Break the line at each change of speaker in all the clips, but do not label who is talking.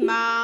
my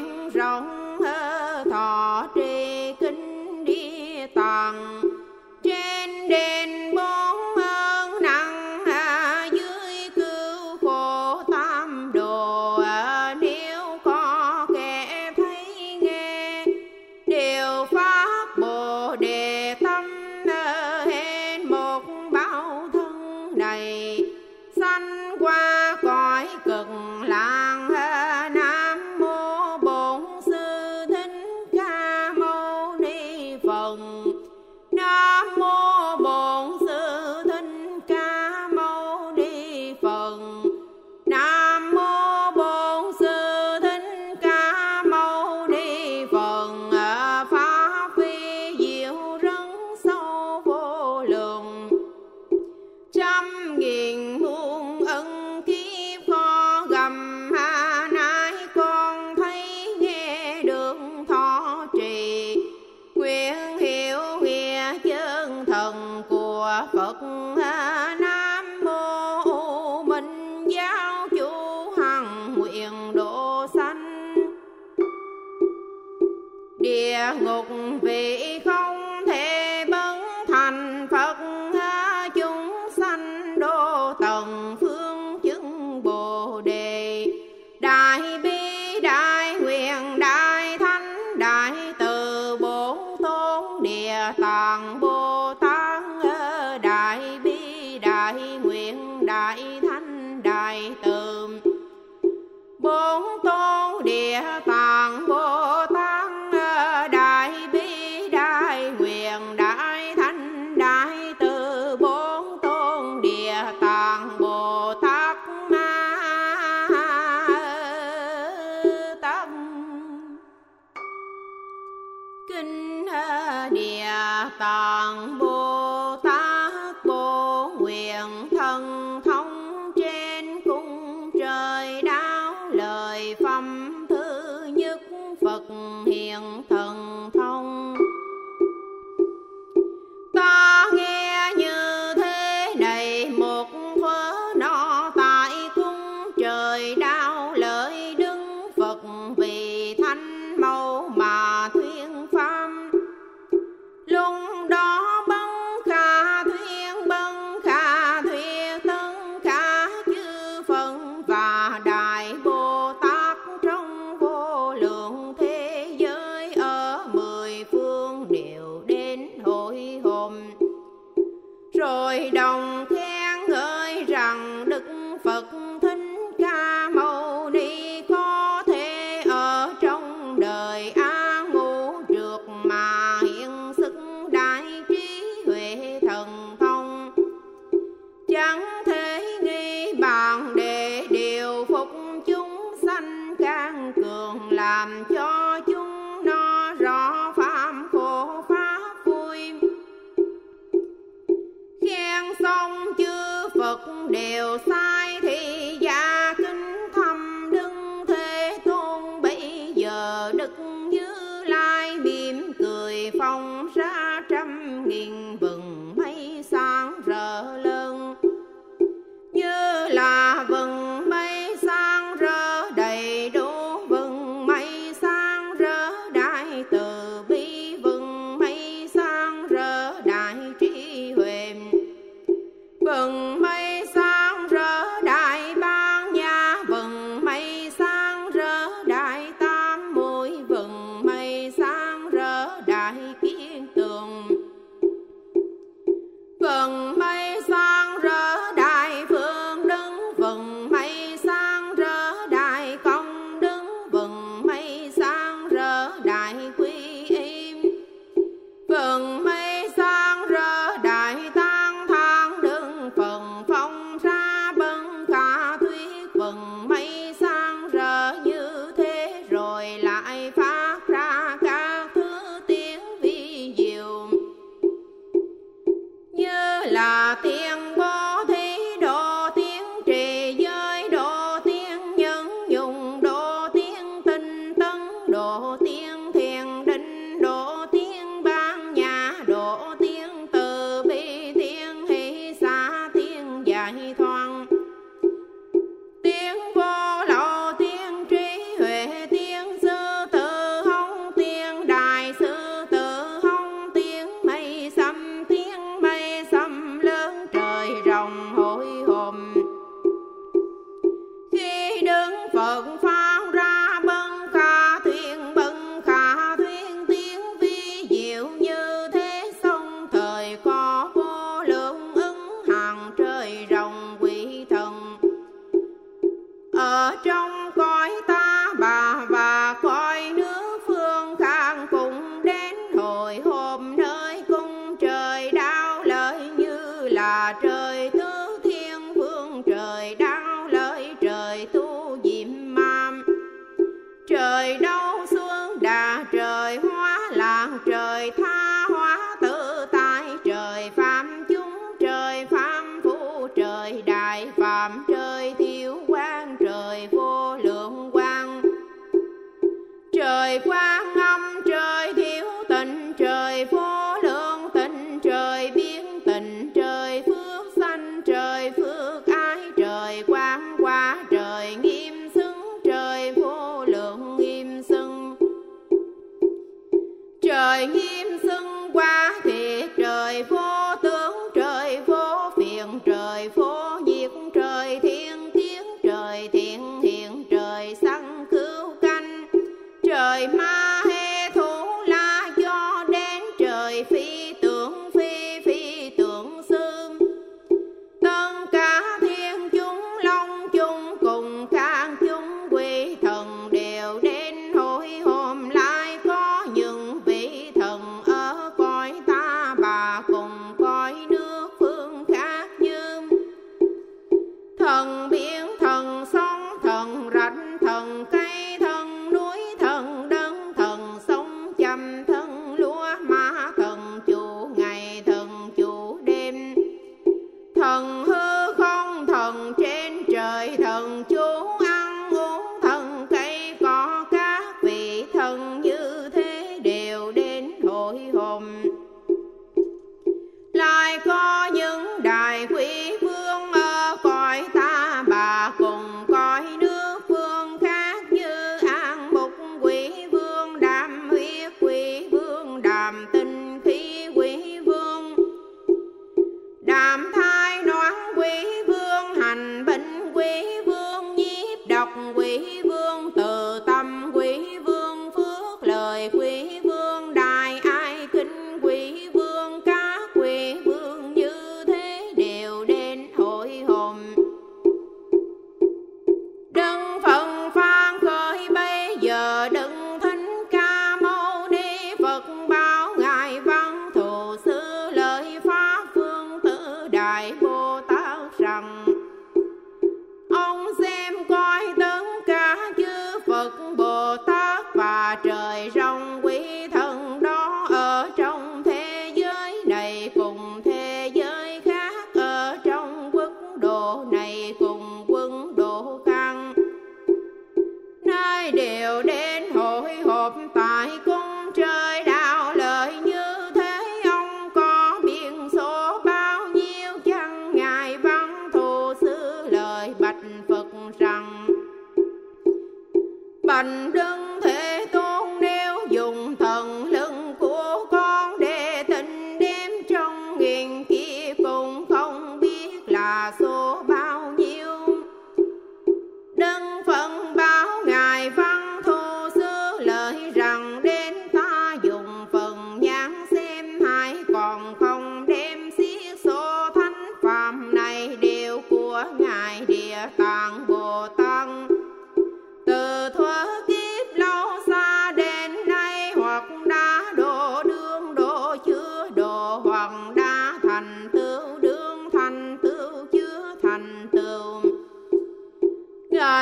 miệng rộng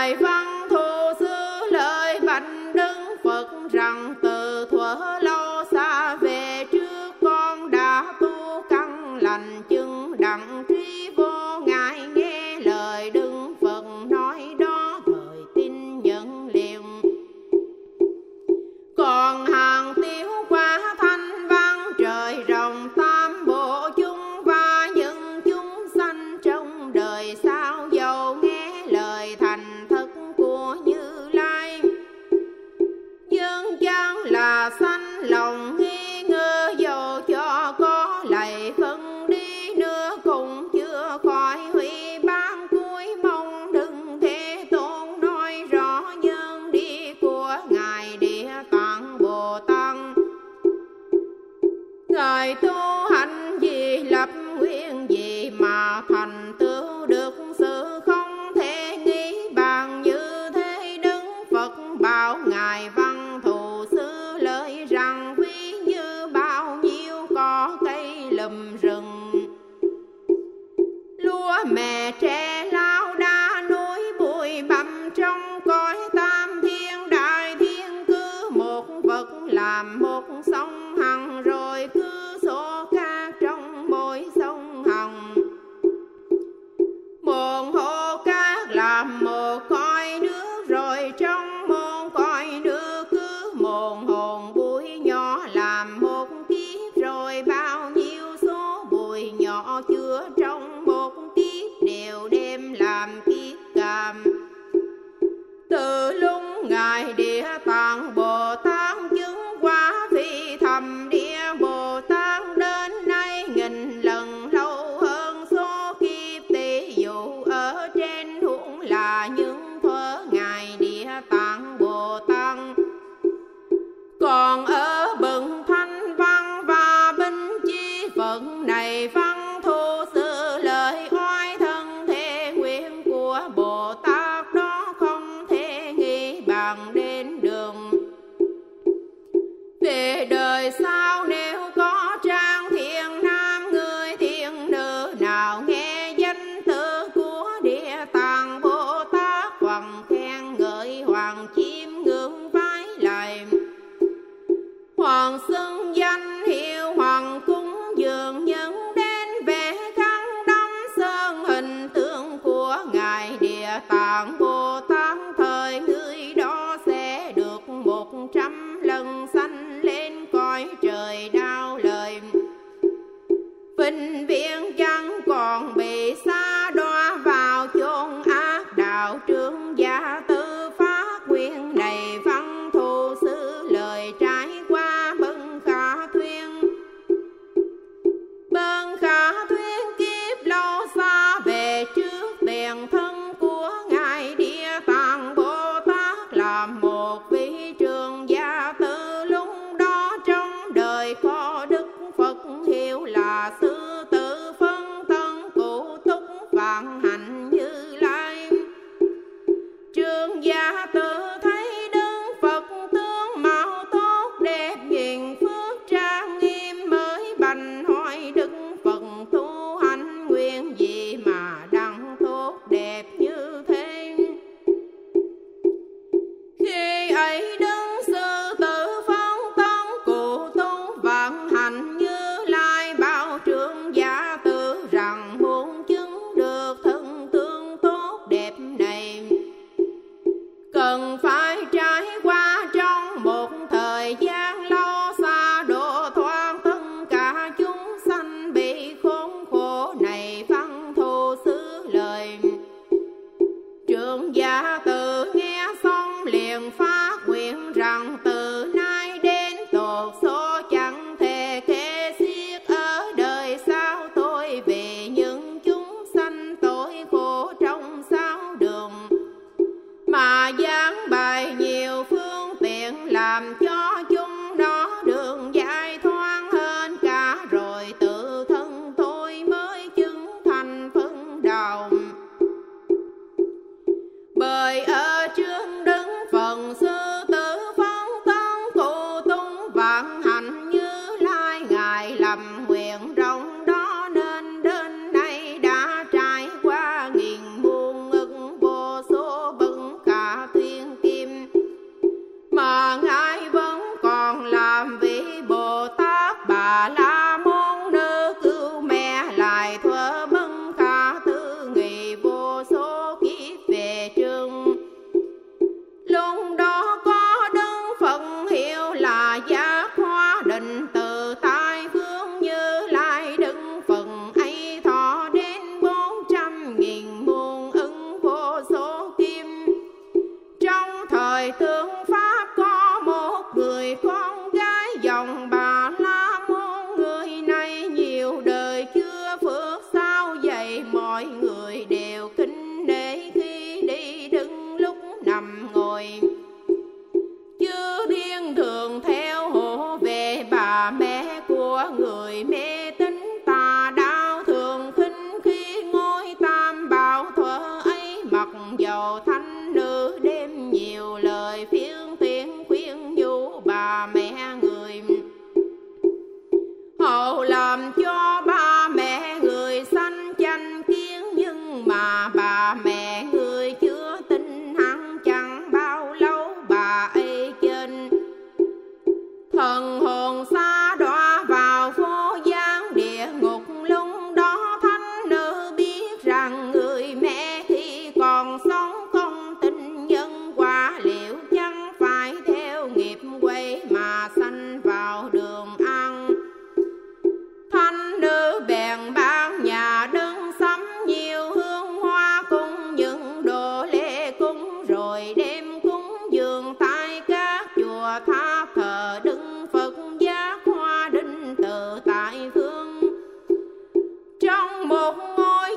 北方。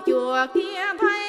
脚跟拍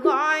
bye.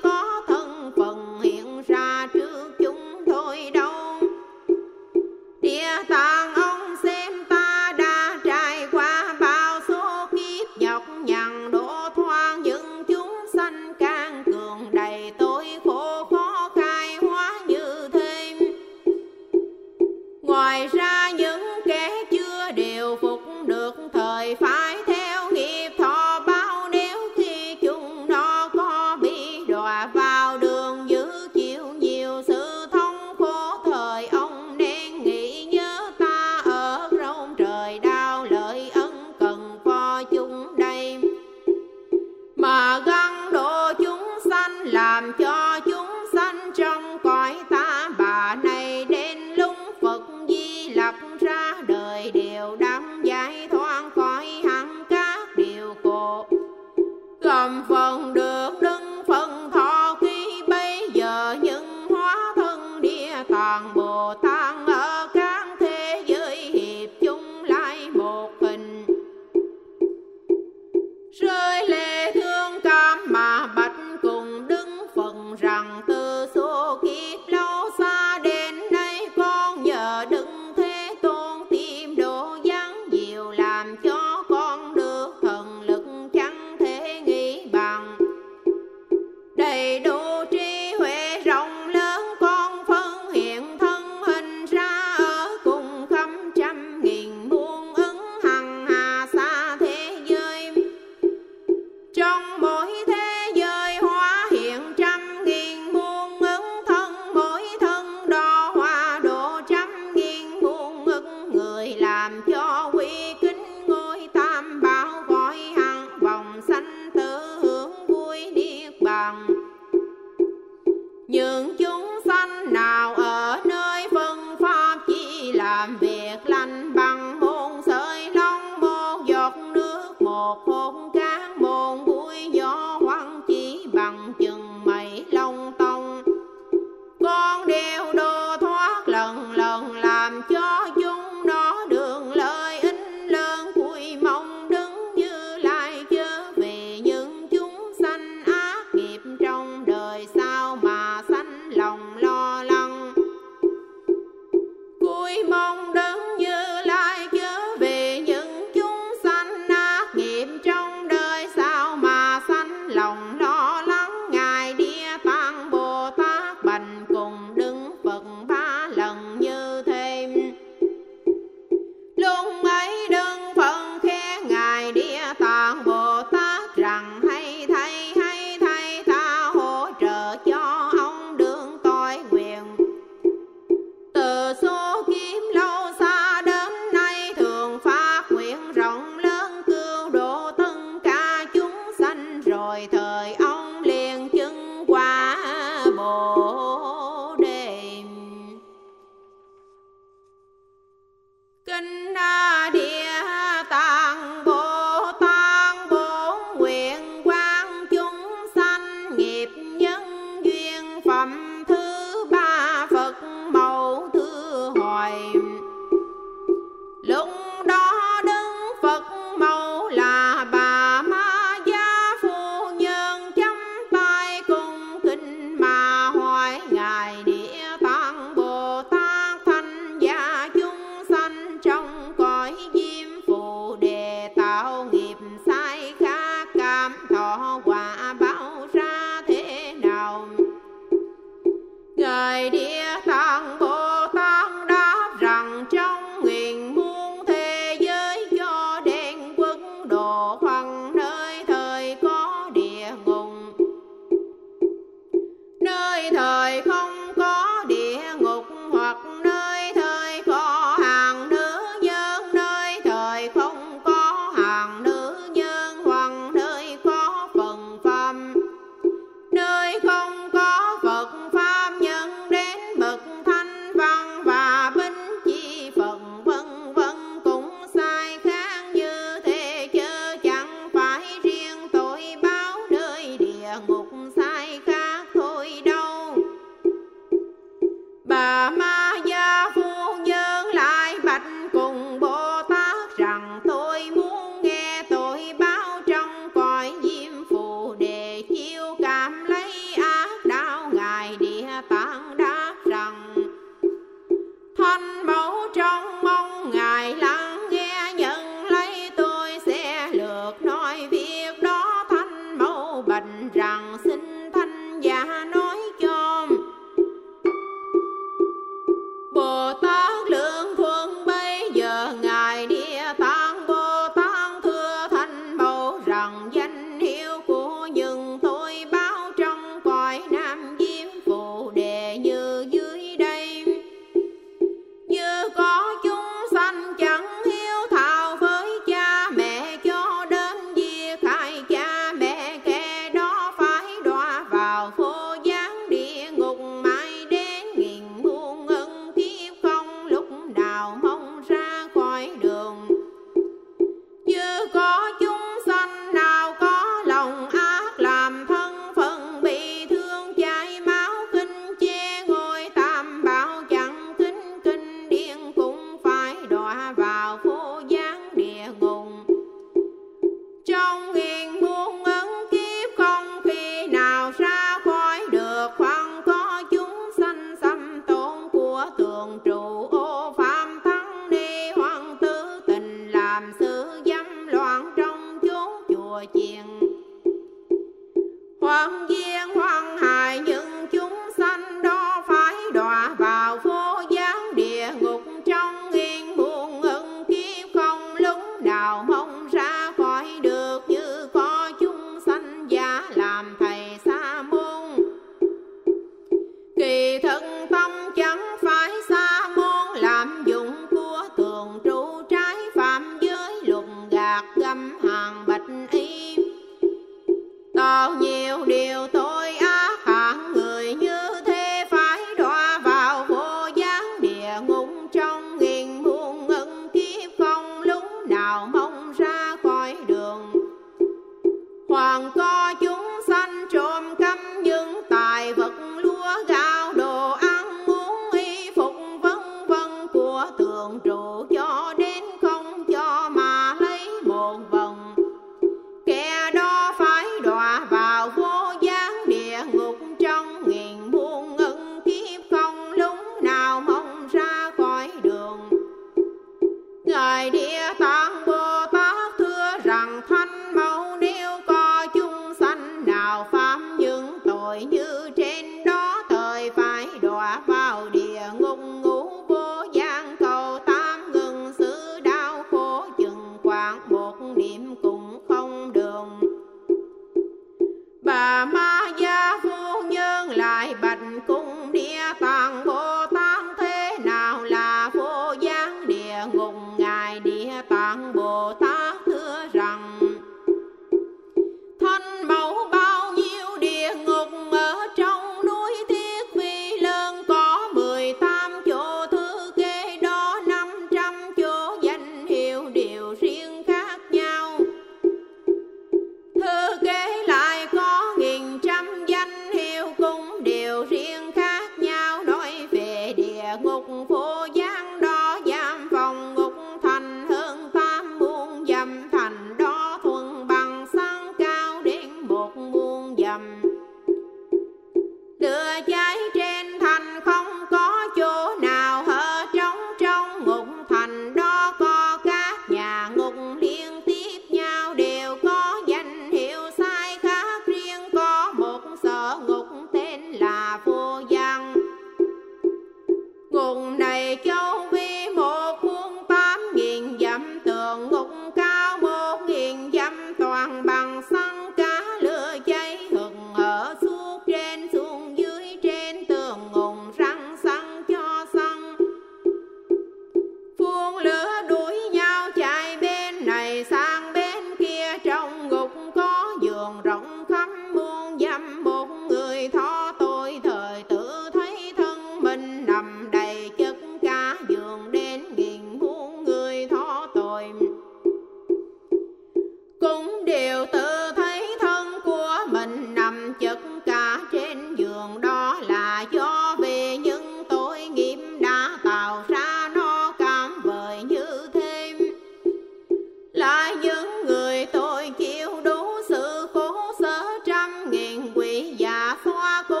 牙刷工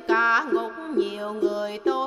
cả ngục nhiều người tôi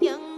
dân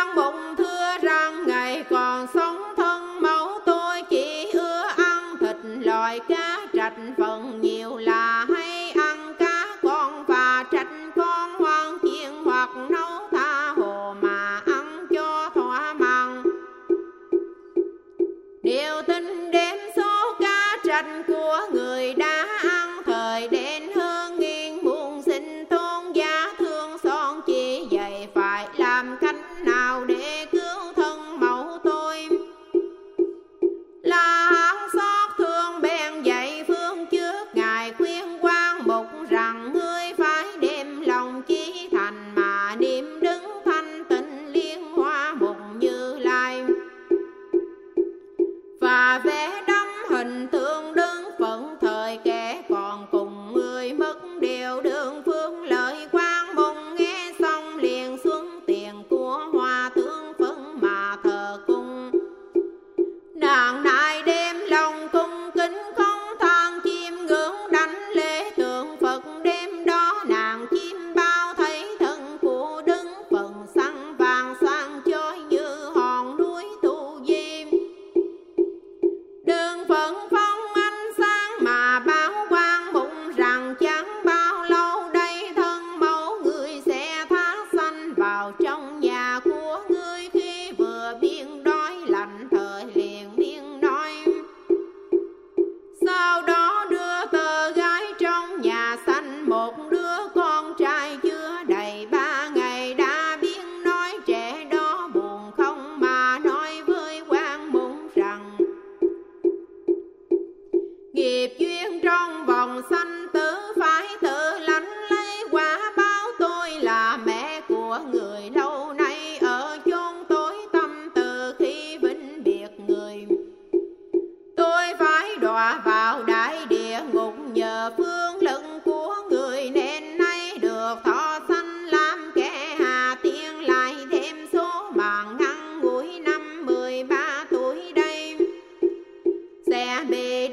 con bụng sẽ bị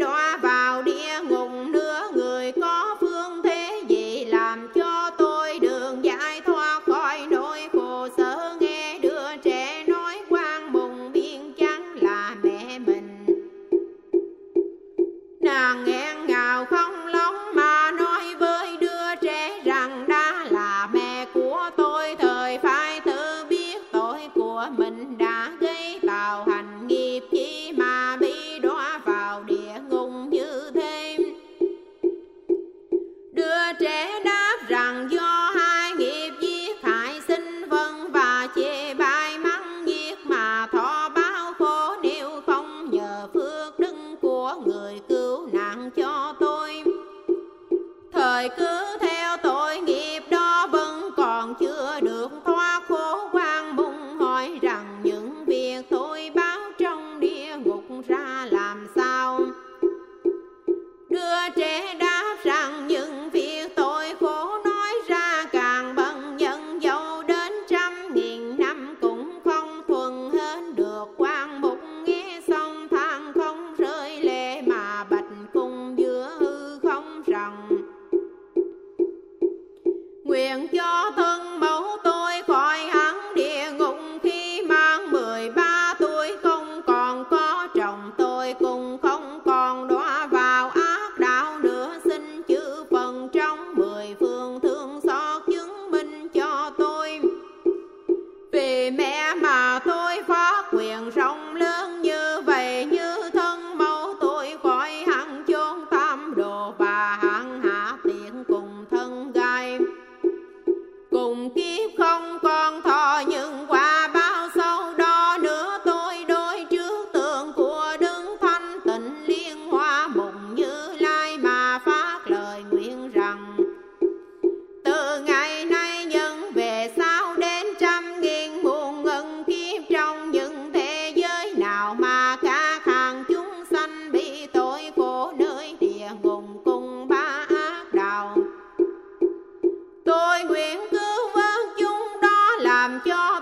tôi nguyện cứu vớt chúng đó làm cho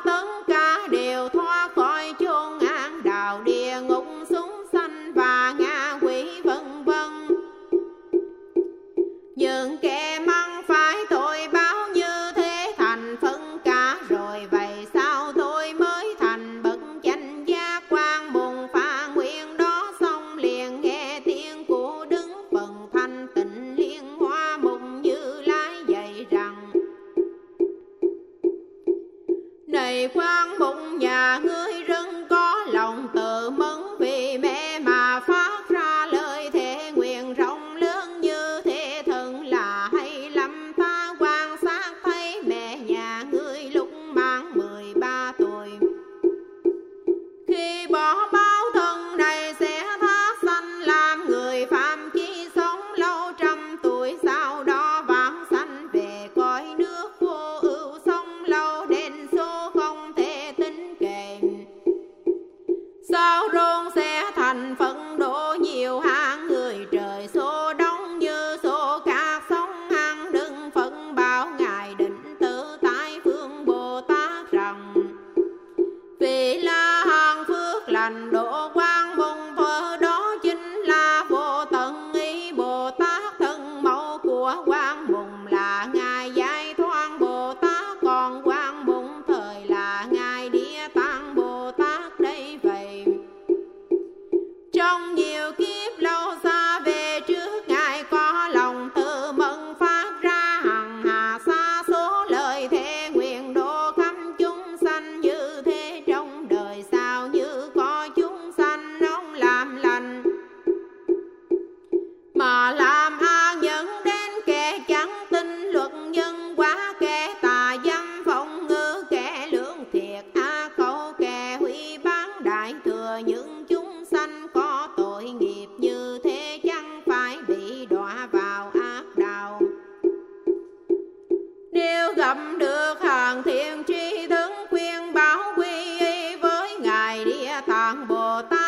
ต่างบ่ตา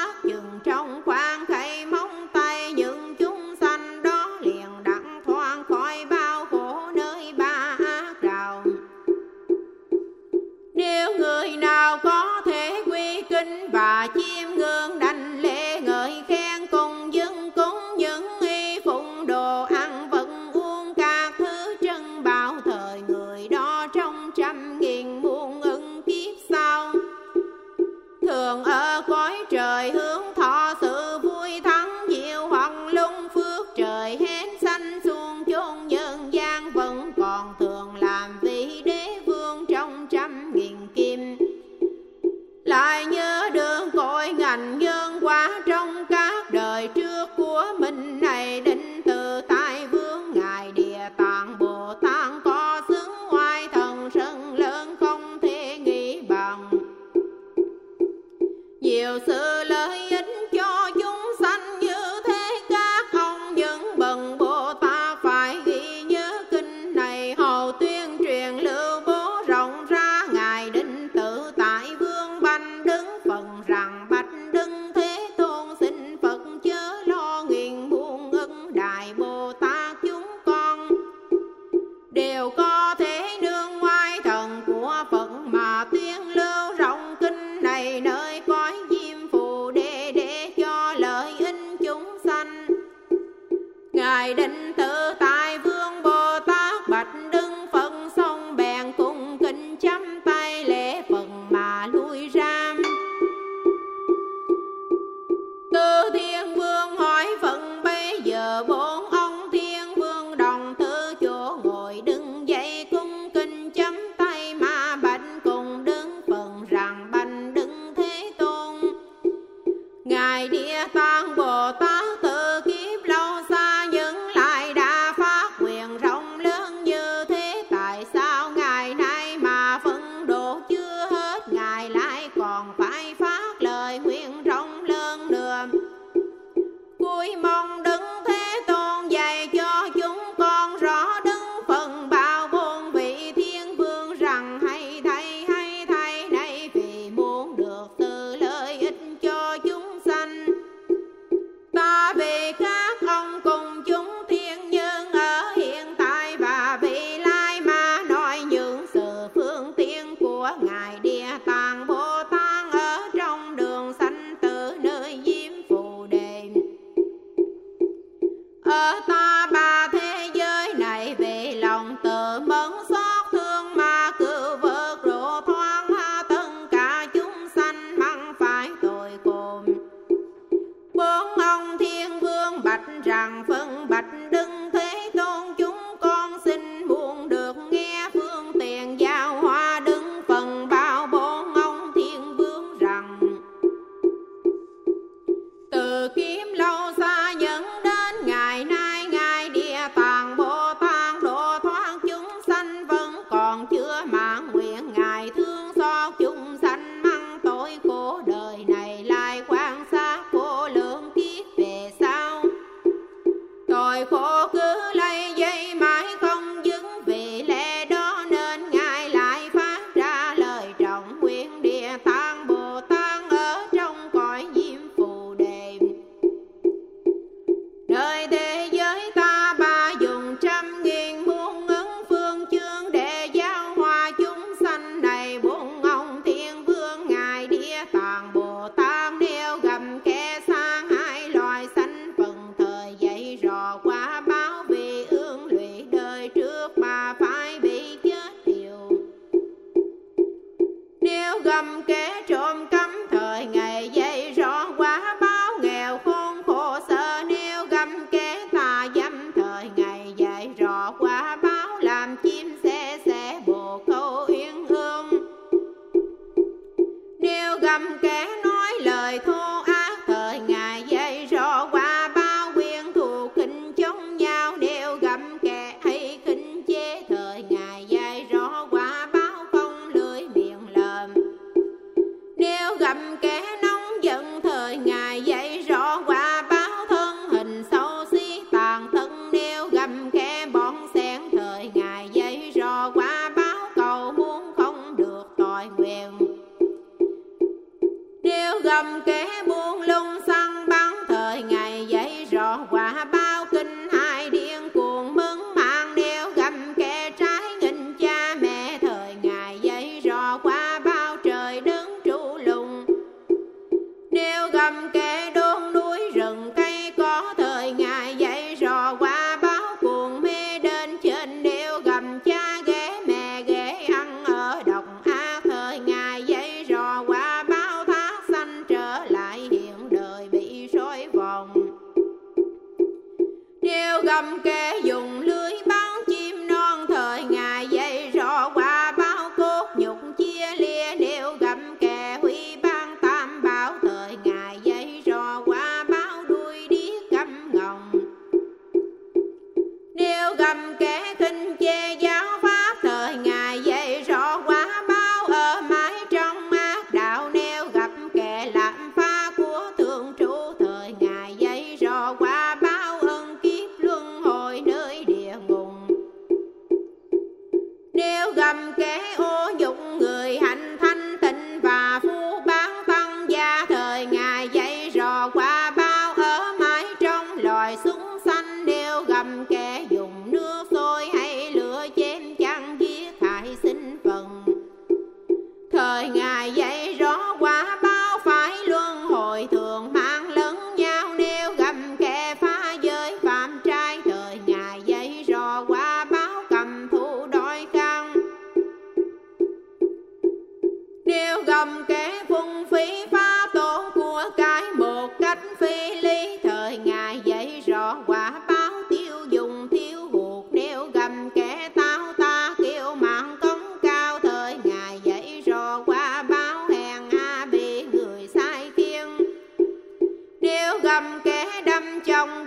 gầm kẻ đâm chồng